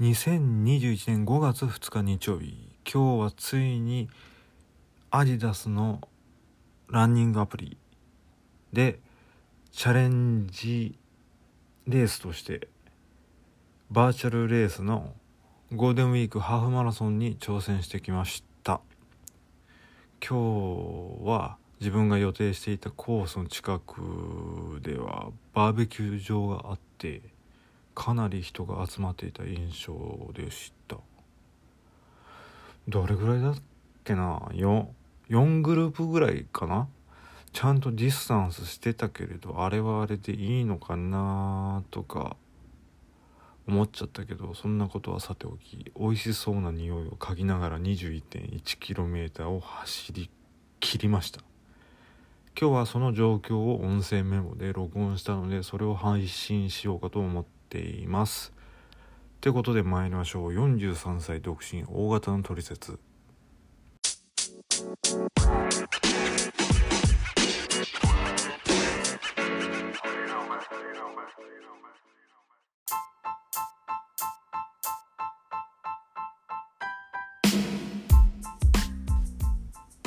2021年5月2日日曜日今日はついにアディダスのランニングアプリでチャレンジレースとしてバーチャルレースのゴールデンウィークハーフマラソンに挑戦してきました。今日は自分が予定していたコースの近くではバーベキュー場があってかなり人が集まっていた印象でした。どれぐらいだっけな？4, 4グループぐらいかな？ちゃんとディスタンスしてたけれどあれはあれでいいのかなとか思っちゃったけどそんなことはさておき美味しそうな匂いを嗅ぎながら 21.1km を走り切りました。今日はその状況を音声メモで録音したのでそれを配信しようかと思ってています。ってことで参りましょう。43歳独身大型の取説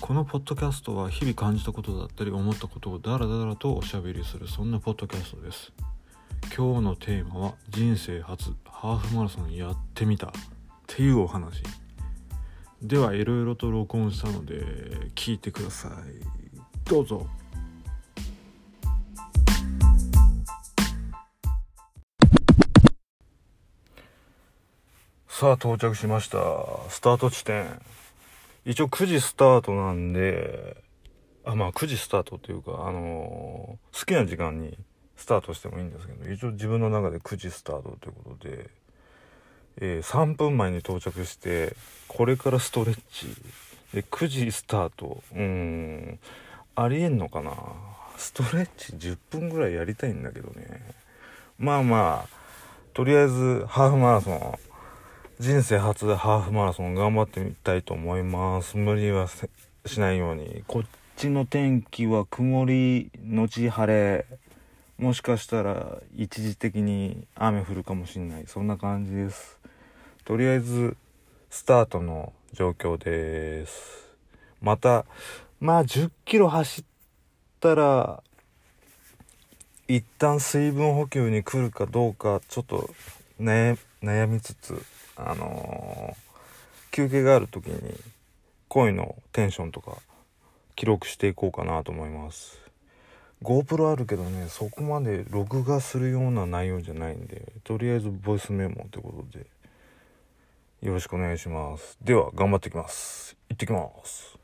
このポッドキャストは日々感じたことだったり思ったことをダラダラとおしゃべりするそんなポッドキャストです。今日のテーマは人生初ハーフマラソンやってみたっていうお話。ではいろいろと録音したので聞いてください。どうぞ。さあ到着しました。スタート地点。一応9時スタートなんであまあ9時スタートっていうかあのー、好きな時間にスタートしてもいいんですけど一応自分の中で9時スタートということで、えー、3分前に到着してこれからストレッチ。で9時スタート。うん。ありえんのかな？ストレッチ10分ぐらいやりたいんだけどね。まあまあとりあえずハーフマラソン。人生初でハーフマラソン頑張ってみたいと思います。無理はしないように。こっちの天気は曇りのち晴れ。もしかしたら一時的に雨降るかもしんない。そんな感じです。とりあえずスタートの状況です。またまあ10キロ走ったら一旦水分補給に来るかどうかちょっと悩みつつあのー、休憩がある時に声のテンションとか記録していこうかなと思います。GoPro あるけどねそこまで録画するような内容じゃないんでとりあえずボイスメモってことでよろしくお願いします。では頑張ってきます。行ってきます。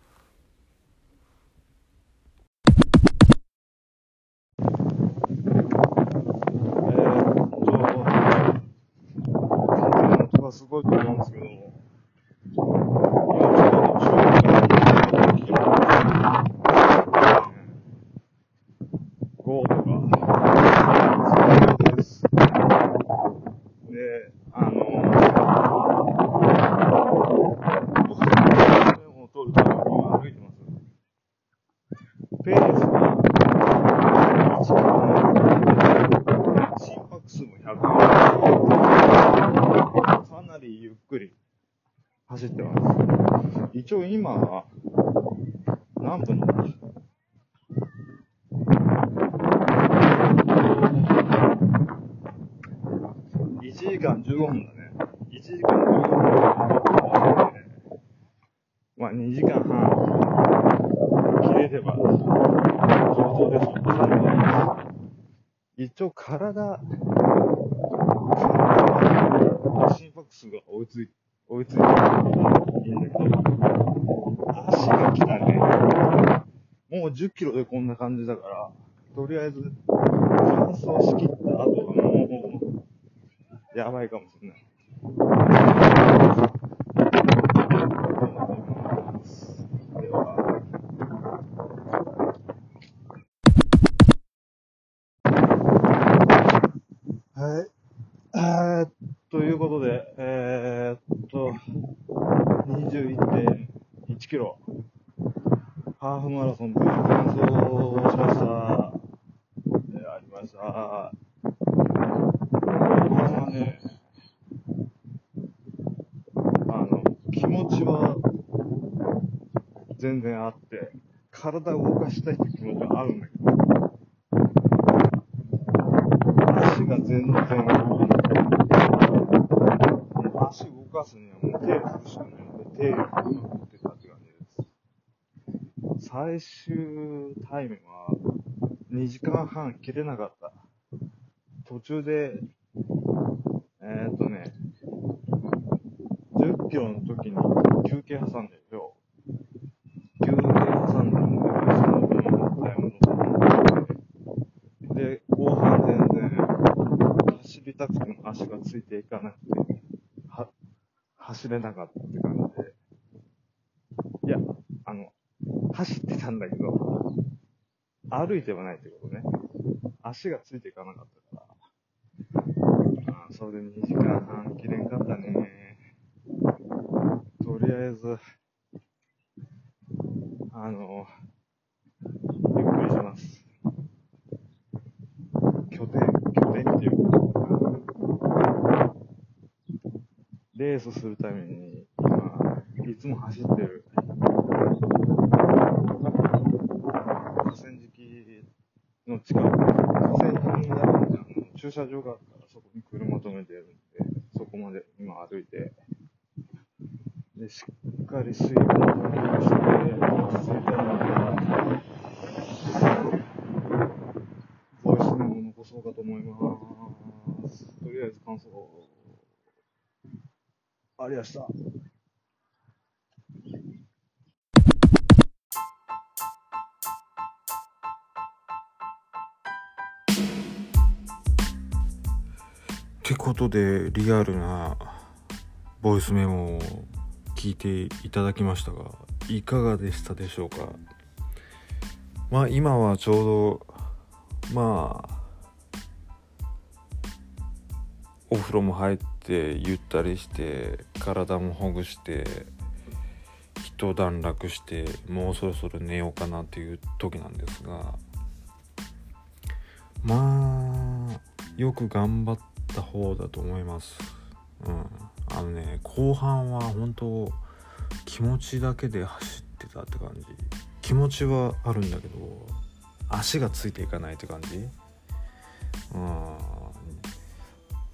すごいと思うんですけど、5とか、そうです。で、あの、を取ると今歩いてます。ペースが1心拍数も100。りゆっくり走ってます。一応今は何分なんでしょう1時間15分だね。1時間15分。まあ2時間半切れれば上等です。一応体、心拍数が追いつい、追いついていいんだけど、しが来たね。もう10キロでこんな感じだから、とりあえず、乾燥しきった後はもう、やばいかもしれない。がさ、あね、あの、気持ちは全然あって、体を動かしたいって気持ちはあるんだけど、足が全然動かない。足動かすにはもう手振るしかない。ので、手振るって感じがね、最終タイムは、2時間半切れなかった。途中で、えー、っとね、10キロの時に休憩挟んでるよ。休憩挟んでるんで、その分のタイムので、後半全然走りたくても足がついていかなくて、は、走れなかったって感じで。いや、あの、走ってたんだけど、歩いてはないってことね。足がついていかなかったから。あそれで2時間半切れんかったね。とりあえず、あの、ゆっくりします。拠点、拠点っていうか、レースするために、今、いつも走ってる、河川敷の近く、河川にあ、の駐車場があるから、そこに車止めてるんで、そこまで今歩いて、で、しっかり水分を補給して、水分をボイスメモを残そうかと思います。とりあえず感想。ありがとうございました。ということでリアルなボイスメモを聞いていただきましたがいかがでしたでしょうか？まあ今はちょうどまあお風呂も入ってゆったりして体もほぐして一段落してもうそろそろ寝ようかなっていう時なんですがまあよく頑張ってた方だと思います。うん。あのね後半は本当気持ちだけで走ってたって感じ。気持ちはあるんだけど足がついていかないって感じ。うん。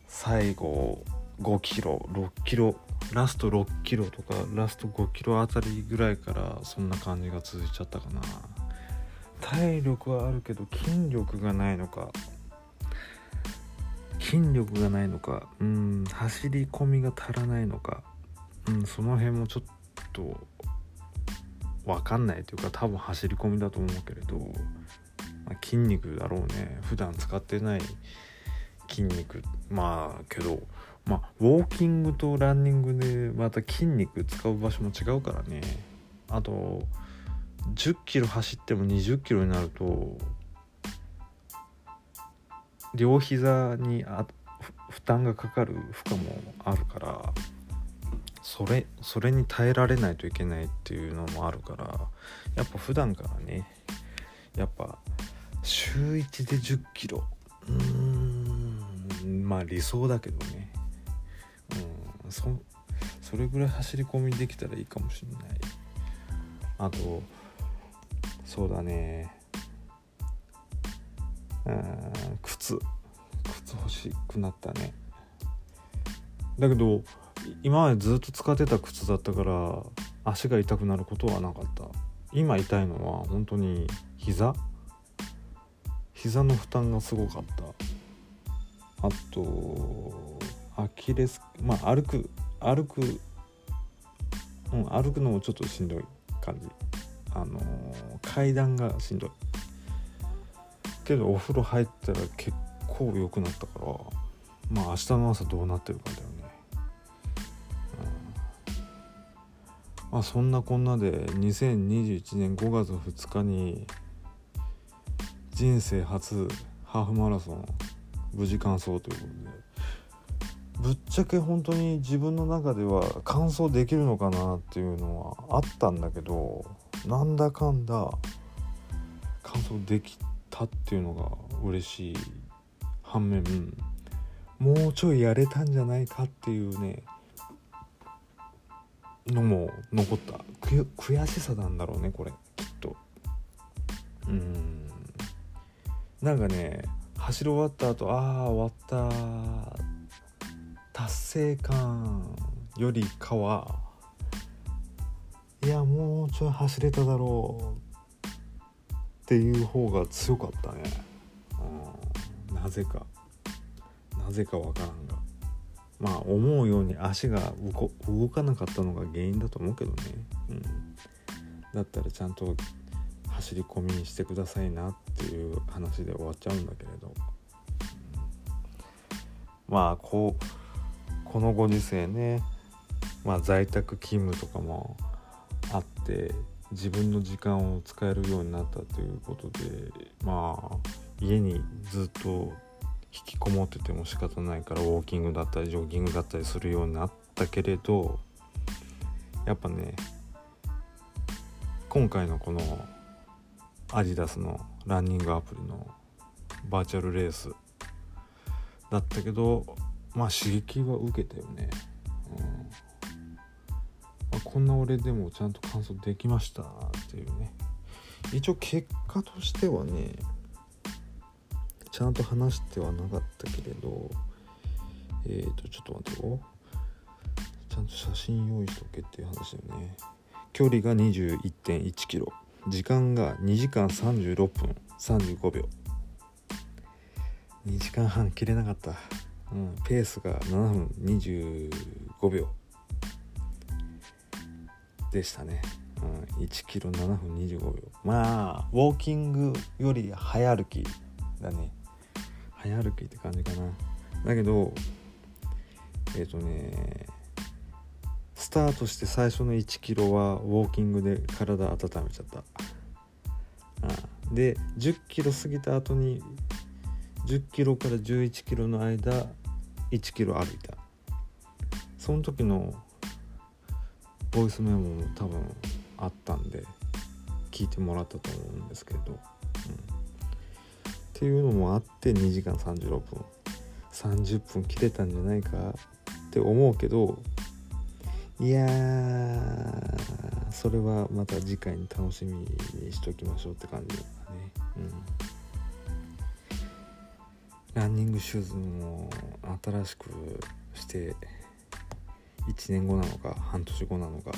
最後5キロ6キロラスト6キロとかラスト5キロあたりぐらいからそんな感じが続いちゃったかな。体力はあるけど筋力がないのか。筋力がないのかうん走り込みが足らないのかうんその辺もちょっと分かんないというか多分走り込みだと思うけれど、まあ筋肉だろうね。普段使ってない筋肉。まあけどまあウォーキングとランニングでまた筋肉使う場所も違うからね。あと10キロ走っても20キロになると両膝にあ負担がかかる負荷もあるからそれそれに耐えられないといけないっていうのもあるからやっぱ普段からねやっぱ週1で10キロ。うーんまあ理想だけどね。うんそそれぐらい走り込みできたらいいかもしれない。あとそうだね。うん靴。靴欲しくなったね。だけど今までずっと使ってた靴だったから足が痛くなることはなかった。今痛いのは本当に膝？膝の負担がすごかった。あとアキレスまあ歩く歩くうん歩くのもちょっとしんどい感じ。あの階段がしんどい。けどお風呂入ったら結構良くなったからまあ明日の朝どうなってるかだよね、うん、まあそんなこんなで2021年5月2日に人生初ハーフマラソン無事完走ということでぶっちゃけ本当に自分の中では完走できるのかなっていうのはあったんだけどなんだかんだ完走できたっていうのが嬉しい反面もうちょいやれたんじゃないかっていうねのも残った。悔しさなんだろうねこれきっと。うん。なんかね走り終わった後ああ終わった。達成感よりかはいやもうちょい走れただろう。っていう方が強かったね、うん、なぜか。なぜかわからんが。まあ思うように足が動かなかったのが原因だと思うけどね、うん、だったらちゃんと走り込みにしてくださいなっていう話で終わっちゃうんだけれど、うん、まあこうこのご時世ね。まあ在宅勤務とかもあって自分の時間を使えるようになったということでまあ家にずっと引きこもってても仕方ないからウォーキングだったりジョギングだったりするようになったけれどやっぱね今回のこのアディダスのランニングアプリのバーチャルレースだったけどまあ刺激は受けたよね、こんな俺でもちゃんと完走できましたっていうね。一応結果としてはねちゃんと話してはなかったけれどえっ、ー、とちょっと待ってよ。ちゃんと写真用意しとけっていう話だよね。距離が21.1キロ。時間が2時間36分。35秒。2時間半切れなかった、うん、ペースが7分25秒。でしたね、うん、1キロ7分25秒まあウォーキングより早歩きだね。早歩きって感じかな。だけどえっ、ー、とねスタートして最初の1キロはウォーキングで体温めちゃった。あで1 0キロ過ぎた後に1 0キロから1 1キロの間1キロ歩いた。その時のボイスメモも多分あったんで聞いてもらったと思うんですけど、うん。っていうのもあって2時間36分。30分切れたんじゃないかって思うけどいやそれはまた次回に楽しみにしときましょうって感じだね。うん。ランニングシューズも新しくして1年後なのか半年後なのか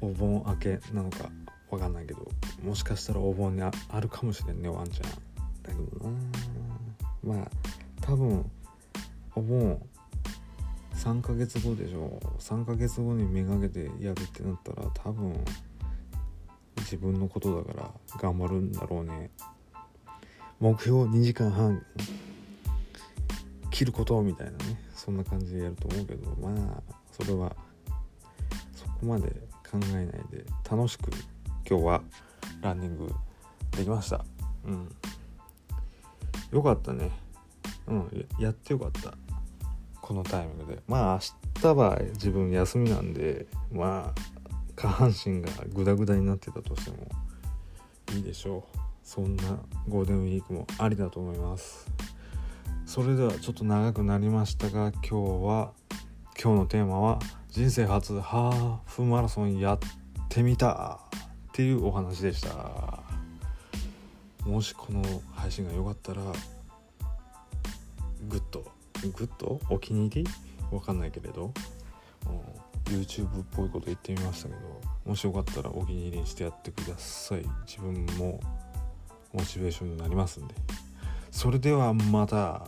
お盆明けなのか分かんないけどもしかしたらお盆にあるかもしれんねワンちゃん。だけどな。まあ多分お盆3ヶ月後でしょ。3ヶ月後にめがけてやるってなったら多分自分のことだから頑張るんだろうね。目標2時間半。切ることみたいなねそんな感じでやると思うけどまあそれはそこまで考えないで楽しく今日はランニングできました。うん。よかったね。うん。やってよかった。このタイミングで。まあ明日は自分休みなんでまあ下半身がグダグダになってたとしてもいいでしょう。そんなゴールデンウィークもありだと思います。それではちょっと長くなりましたが今日は今日のテーマは人生初ハーフマラソンやってみたっていうお話でした。もしこの配信が良かったらグッドグッド？お気に入り？わかんないけれど。YouTube っぽいこと言ってみましたけどもしよかったらお気に入りにしてやってください。自分もモチベーションになりますんで。それではまた。